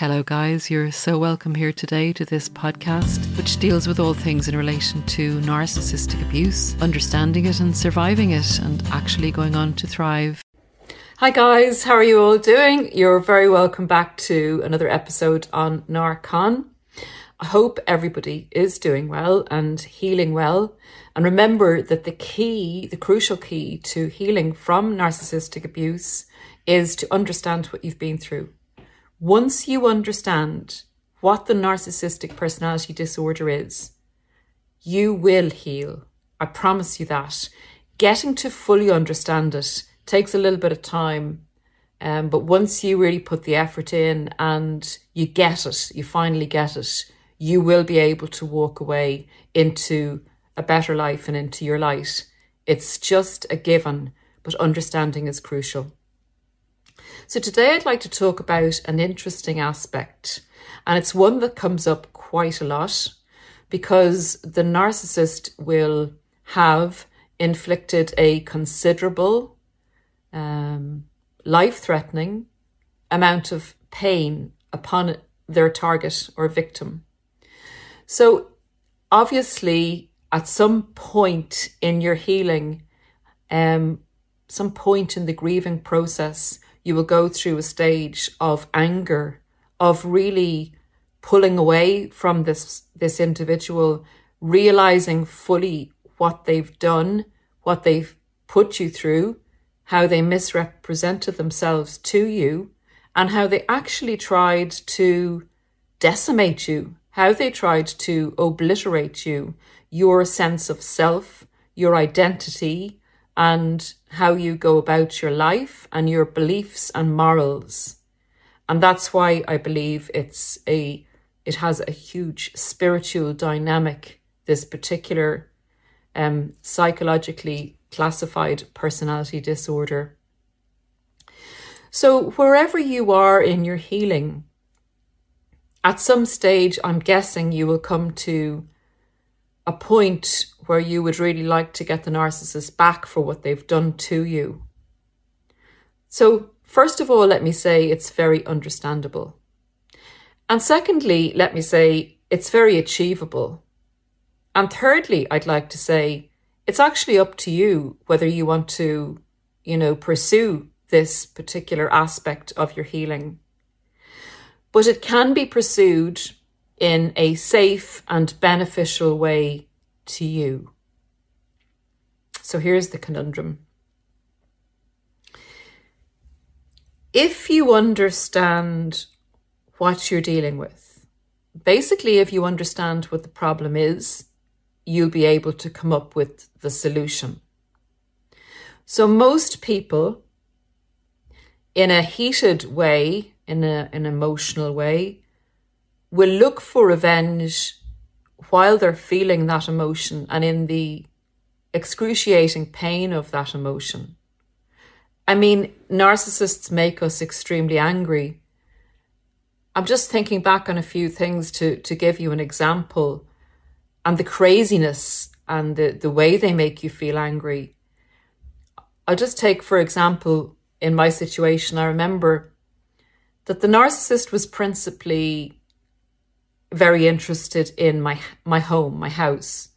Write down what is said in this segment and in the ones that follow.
Hello, guys. You're so welcome here today to this podcast, which deals with all things in relation to narcissistic abuse, understanding it and surviving it, and actually going on to thrive. Hi, guys. How are you all doing? You're very welcome back to another episode on Narcon. I hope everybody is doing well and healing well. And remember that the key, the crucial key to healing from narcissistic abuse is to understand what you've been through. Once you understand what the narcissistic personality disorder is, you will heal. I promise you that. Getting to fully understand it takes a little bit of time. Um, but once you really put the effort in and you get it, you finally get it, you will be able to walk away into a better life and into your light. It's just a given, but understanding is crucial. So, today I'd like to talk about an interesting aspect, and it's one that comes up quite a lot because the narcissist will have inflicted a considerable, um, life threatening amount of pain upon their target or victim. So, obviously, at some point in your healing, um, some point in the grieving process, you will go through a stage of anger, of really pulling away from this, this individual, realizing fully what they've done, what they've put you through, how they misrepresented themselves to you, and how they actually tried to decimate you how they tried to obliterate you, your sense of self, your identity, and how you go about your life and your beliefs and morals. And that's why I believe it's a it has a huge spiritual dynamic, this particular um, psychologically classified personality disorder. So, wherever you are in your healing, at some stage, I'm guessing you will come to a point where you would really like to get the narcissist back for what they've done to you. So, first of all, let me say it's very understandable. And secondly, let me say it's very achievable. And thirdly, I'd like to say it's actually up to you whether you want to, you know, pursue this particular aspect of your healing but it can be pursued in a safe and beneficial way to you. So here's the conundrum. If you understand what you're dealing with, basically, if you understand what the problem is, you'll be able to come up with the solution. So, most people, in a heated way, in a, an emotional way will look for revenge while they're feeling that emotion and in the excruciating pain of that emotion. I mean, narcissists make us extremely angry. I'm just thinking back on a few things to, to give you an example and the craziness and the, the way they make you feel angry. I'll just take, for example, in my situation, I remember that the narcissist was principally very interested in my my home, my house,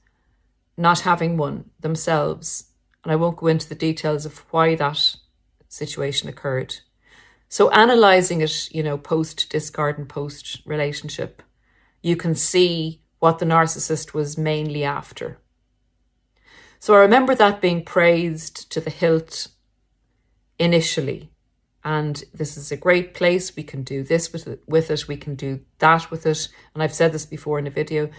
not having one themselves. And I won't go into the details of why that situation occurred. So analyzing it, you know, post discard and post relationship, you can see what the narcissist was mainly after. So I remember that being praised to the hilt initially and this is a great place. We can do this with it, with it. We can do that with it. And I've said this before in a video.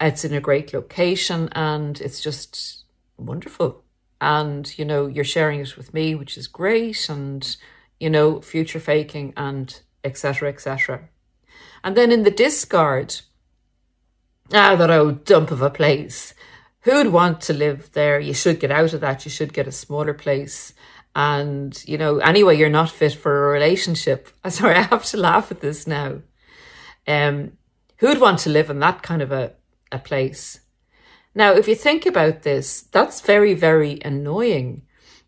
It's in a great location and it's just wonderful. And, you know, you're sharing it with me, which is great. And, you know, future faking and etc. etc. And then in the discard, ah, that old dump of a place. Who'd want to live there? You should get out of that. You should get a smaller place and you know anyway you're not fit for a relationship i'm sorry i have to laugh at this now um who'd want to live in that kind of a, a place now if you think about this that's very very annoying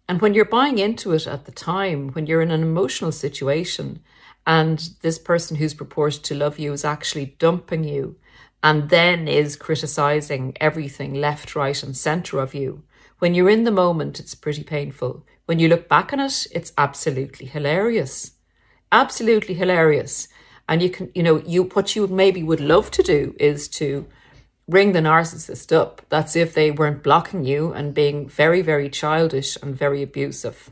and when you're buying into it at the time when you're in an emotional situation and this person who's purported to love you is actually dumping you and then is criticizing everything left, right, and center of you. When you're in the moment, it's pretty painful. When you look back on it, it's absolutely hilarious. Absolutely hilarious. And you can, you know, you what you maybe would love to do is to ring the narcissist up. That's if they weren't blocking you and being very, very childish and very abusive.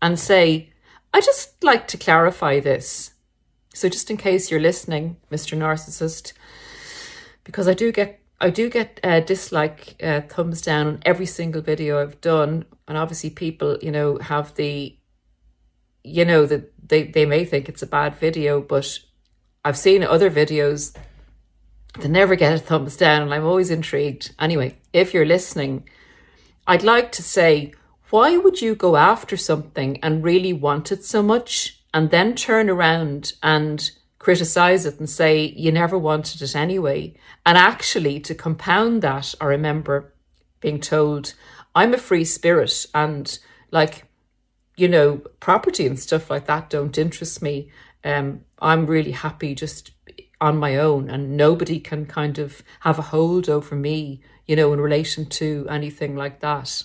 And say, I just like to clarify this. So just in case you're listening, Mr. Narcissist, because I do get I do get uh, dislike uh, thumbs down on every single video I've done, and obviously people, you know, have the, you know, that they they may think it's a bad video, but I've seen other videos that never get a thumbs down, and I'm always intrigued. Anyway, if you're listening, I'd like to say, why would you go after something and really want it so much, and then turn around and criticize it and say you never wanted it anyway. And actually, to compound that, I remember being told, I'm a free spirit and like, you know, property and stuff like that don't interest me. Um, I'm really happy just on my own and nobody can kind of have a hold over me, you know, in relation to anything like that.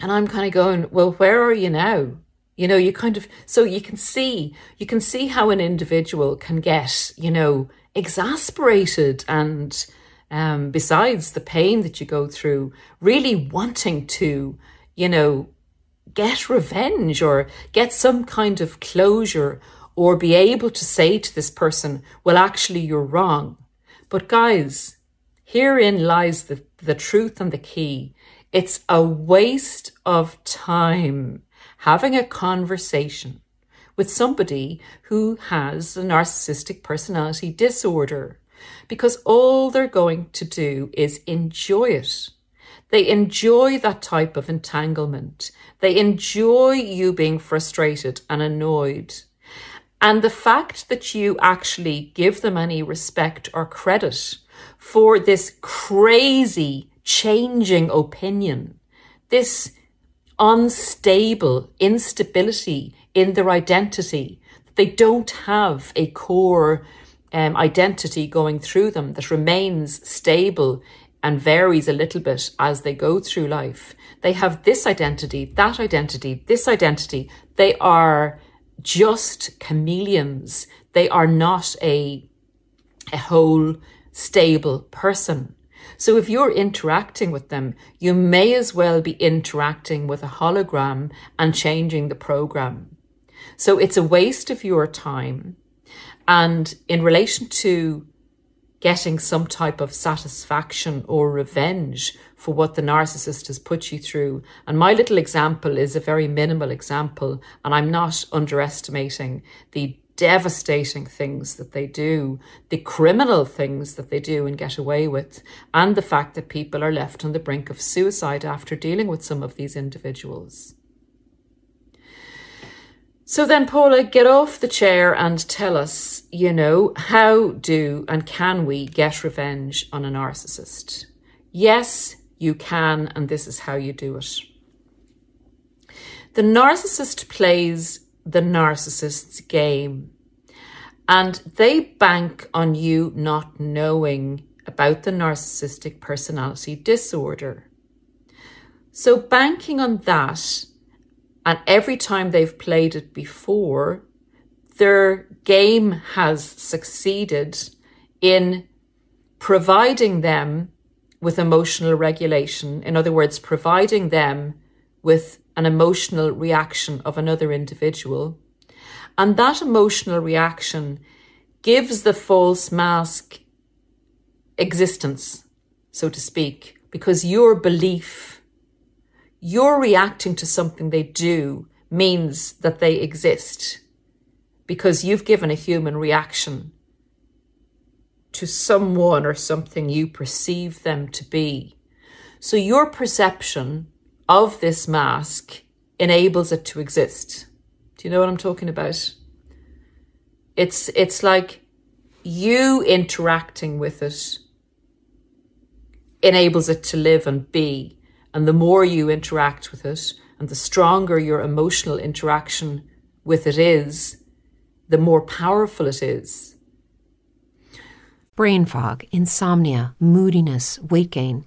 And I'm kind of going, well, where are you now? You know, you kind of, so you can see, you can see how an individual can get, you know, exasperated and, um, besides the pain that you go through, really wanting to, you know, get revenge or get some kind of closure or be able to say to this person, well, actually, you're wrong. But guys, herein lies the, the truth and the key. It's a waste of time having a conversation with somebody who has a narcissistic personality disorder because all they're going to do is enjoy it. They enjoy that type of entanglement. They enjoy you being frustrated and annoyed. And the fact that you actually give them any respect or credit for this crazy changing opinion, this unstable instability in their identity. They don't have a core um, identity going through them that remains stable and varies a little bit as they go through life. They have this identity, that identity, this identity. They are just chameleons. They are not a, a whole stable person. So if you're interacting with them, you may as well be interacting with a hologram and changing the program. So it's a waste of your time. And in relation to getting some type of satisfaction or revenge for what the narcissist has put you through. And my little example is a very minimal example, and I'm not underestimating the devastating things that they do, the criminal things that they do and get away with, and the fact that people are left on the brink of suicide after dealing with some of these individuals. So then, Paula, get off the chair and tell us, you know, how do and can we get revenge on a narcissist? Yes, you can, and this is how you do it. The narcissist plays the narcissist's game. And they bank on you not knowing about the narcissistic personality disorder. So, banking on that, and every time they've played it before, their game has succeeded in providing them with emotional regulation. In other words, providing them with an emotional reaction of another individual. And that emotional reaction gives the false mask existence, so to speak, because your belief, your reacting to something they do means that they exist because you've given a human reaction to someone or something you perceive them to be. So your perception of this mask enables it to exist. Do you know what I'm talking about? It's it's like you interacting with it enables it to live and be. And the more you interact with it and the stronger your emotional interaction with it is, the more powerful it is. Brain fog, insomnia, moodiness, weight gain.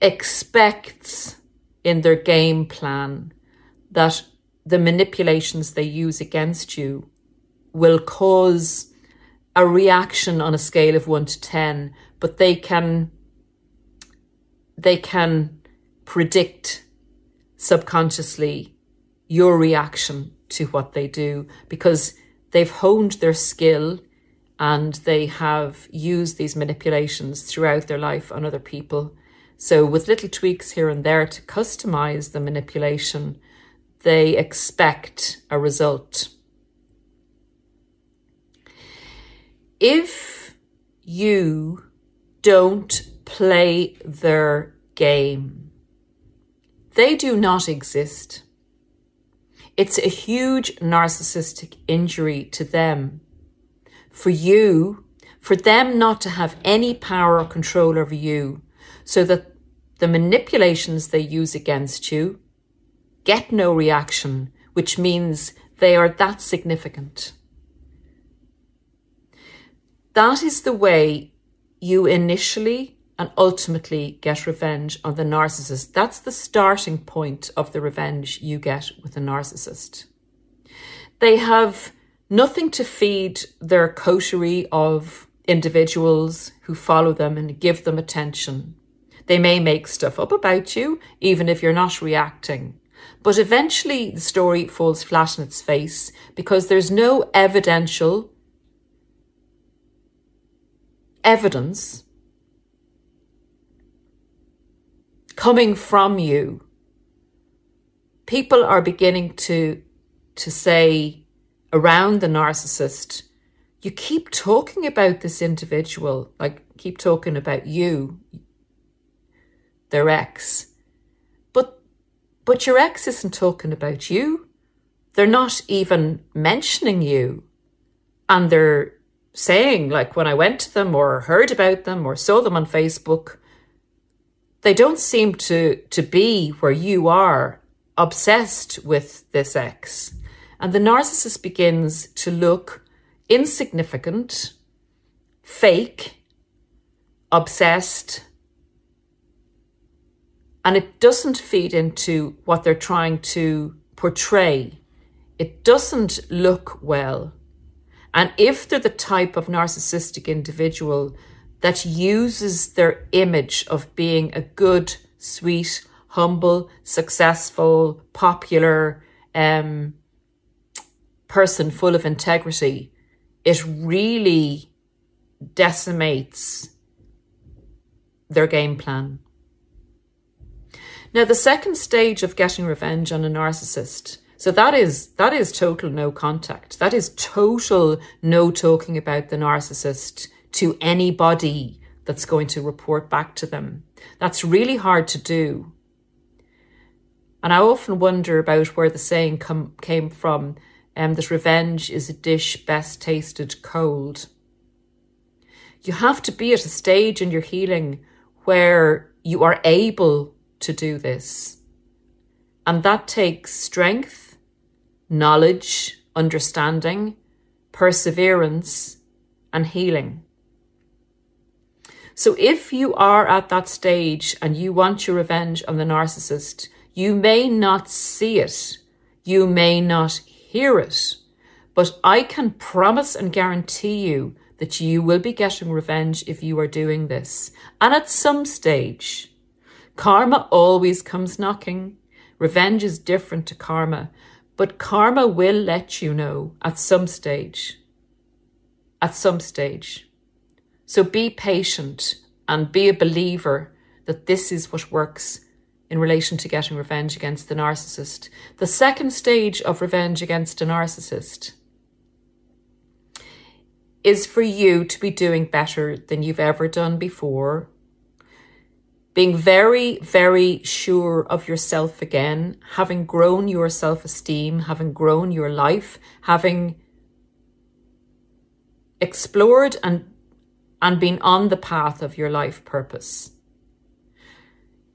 expects in their game plan that the manipulations they use against you will cause a reaction on a scale of 1 to 10 but they can they can predict subconsciously your reaction to what they do because they've honed their skill and they have used these manipulations throughout their life on other people so, with little tweaks here and there to customize the manipulation, they expect a result. If you don't play their game, they do not exist. It's a huge narcissistic injury to them. For you, for them not to have any power or control over you, so that the manipulations they use against you get no reaction, which means they are that significant. That is the way you initially and ultimately get revenge on the narcissist. That's the starting point of the revenge you get with a narcissist. They have nothing to feed their coterie of individuals who follow them and give them attention. They may make stuff up about you, even if you're not reacting. But eventually the story falls flat on its face because there's no evidential evidence coming from you. People are beginning to, to say around the narcissist, you keep talking about this individual, like keep talking about you their ex. But but your ex isn't talking about you. They're not even mentioning you. And they're saying, like when I went to them or heard about them or saw them on Facebook, they don't seem to, to be where you are, obsessed with this ex. And the narcissist begins to look insignificant, fake, obsessed, and it doesn't feed into what they're trying to portray. It doesn't look well. And if they're the type of narcissistic individual that uses their image of being a good, sweet, humble, successful, popular um, person full of integrity, it really decimates their game plan. Now, the second stage of getting revenge on a narcissist. So that is that is total no contact. That is total no talking about the narcissist to anybody that's going to report back to them. That's really hard to do. And I often wonder about where the saying come, came from um, that revenge is a dish best tasted cold. You have to be at a stage in your healing where you are able to do this. And that takes strength, knowledge, understanding, perseverance, and healing. So if you are at that stage and you want your revenge on the narcissist, you may not see it, you may not hear it, but I can promise and guarantee you that you will be getting revenge if you are doing this. And at some stage, Karma always comes knocking. Revenge is different to karma, but karma will let you know at some stage. At some stage. So be patient and be a believer that this is what works in relation to getting revenge against the narcissist. The second stage of revenge against a narcissist is for you to be doing better than you've ever done before. Being very, very sure of yourself again, having grown your self esteem, having grown your life, having explored and, and been on the path of your life purpose.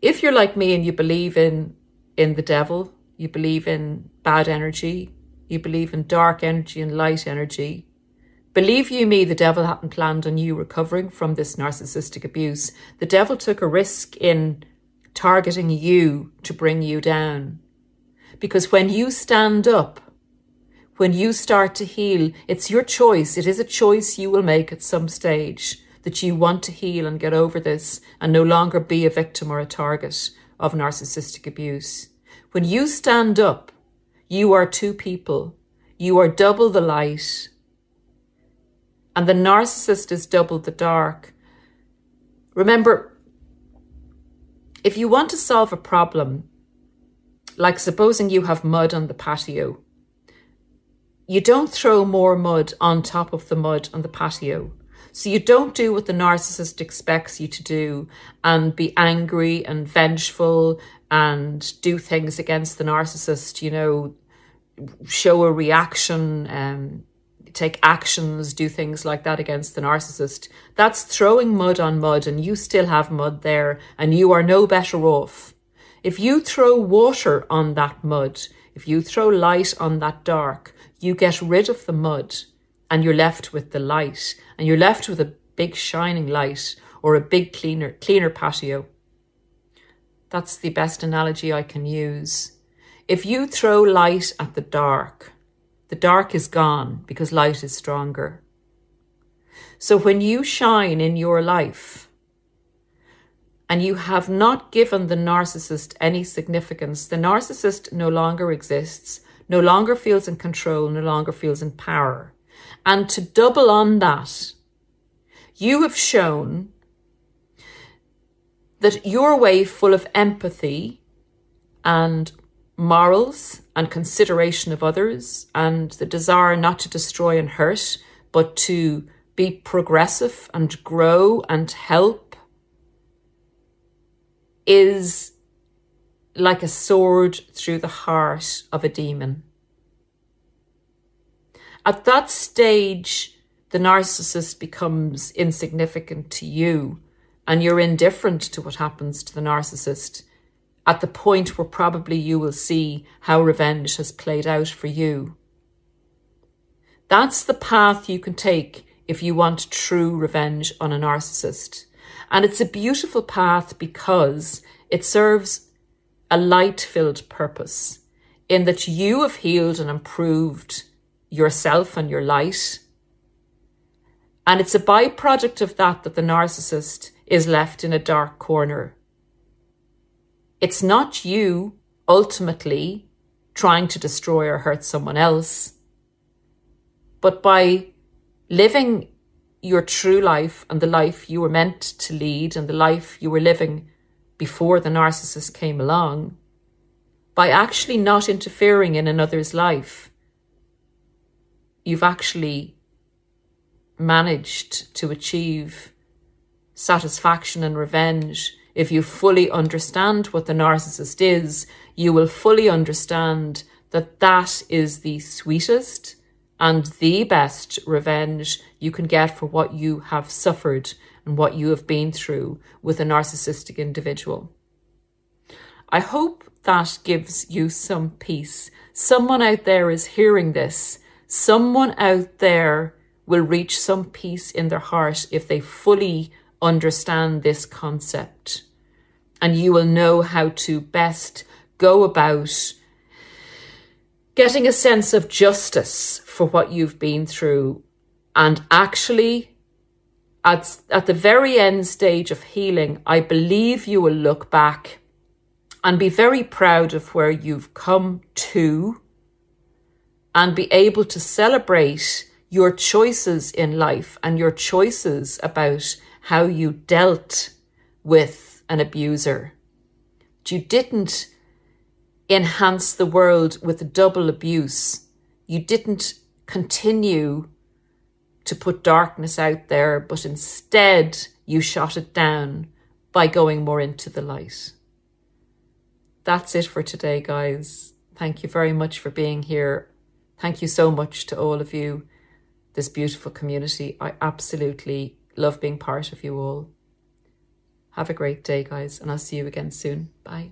If you're like me and you believe in, in the devil, you believe in bad energy, you believe in dark energy and light energy, Believe you me, the devil hadn't planned on you recovering from this narcissistic abuse. The devil took a risk in targeting you to bring you down. Because when you stand up, when you start to heal, it's your choice. It is a choice you will make at some stage that you want to heal and get over this and no longer be a victim or a target of narcissistic abuse. When you stand up, you are two people. You are double the light and the narcissist is double the dark. Remember, if you want to solve a problem, like supposing you have mud on the patio, you don't throw more mud on top of the mud on the patio. So you don't do what the narcissist expects you to do and be angry and vengeful and do things against the narcissist, you know, show a reaction, um, take actions, do things like that against the narcissist, that's throwing mud on mud and you still have mud there and you are no better off. If you throw water on that mud, if you throw light on that dark, you get rid of the mud and you're left with the light and you're left with a big shining light or a big cleaner cleaner patio. That's the best analogy I can use. If you throw light at the dark, the dark is gone because light is stronger. So when you shine in your life and you have not given the narcissist any significance, the narcissist no longer exists, no longer feels in control, no longer feels in power. And to double on that, you have shown that your way full of empathy and morals and consideration of others and the desire not to destroy and hurt, but to be progressive and grow and help is like a sword through the heart of a demon. At that stage, the narcissist becomes insignificant to you and you're indifferent to what happens to the narcissist at the point where probably you will see how revenge has played out for you. That's the path you can take if you want true revenge on a narcissist. And it's a beautiful path because it serves a light filled purpose in that you have healed and improved yourself and your light. And it's a byproduct of that that the narcissist is left in a dark corner it's not you ultimately trying to destroy or hurt someone else, but by living your true life and the life you were meant to lead and the life you were living before the narcissist came along, by actually not interfering in another's life, you've actually managed to achieve satisfaction and revenge if you fully understand what the narcissist is, you will fully understand that that is the sweetest and the best revenge you can get for what you have suffered and what you have been through with a narcissistic individual. I hope that gives you some peace. Someone out there is hearing this. Someone out there will reach some peace in their heart if they fully understand this concept. And you will know how to best go about getting a sense of justice for what you've been through and actually at, at the very end stage of healing, I believe you will look back and be very proud of where you've come to and be able to celebrate your choices in life and your choices about how you dealt with an abuser. You didn't enhance the world with double abuse. You didn't continue to put darkness out there, but instead you shot it down by going more into the light. That's it for today, guys. Thank you very much for being here. Thank you so much to all of you, this beautiful community. I absolutely love being part of you all. Have a great day, guys, and I'll see you again soon. Bye.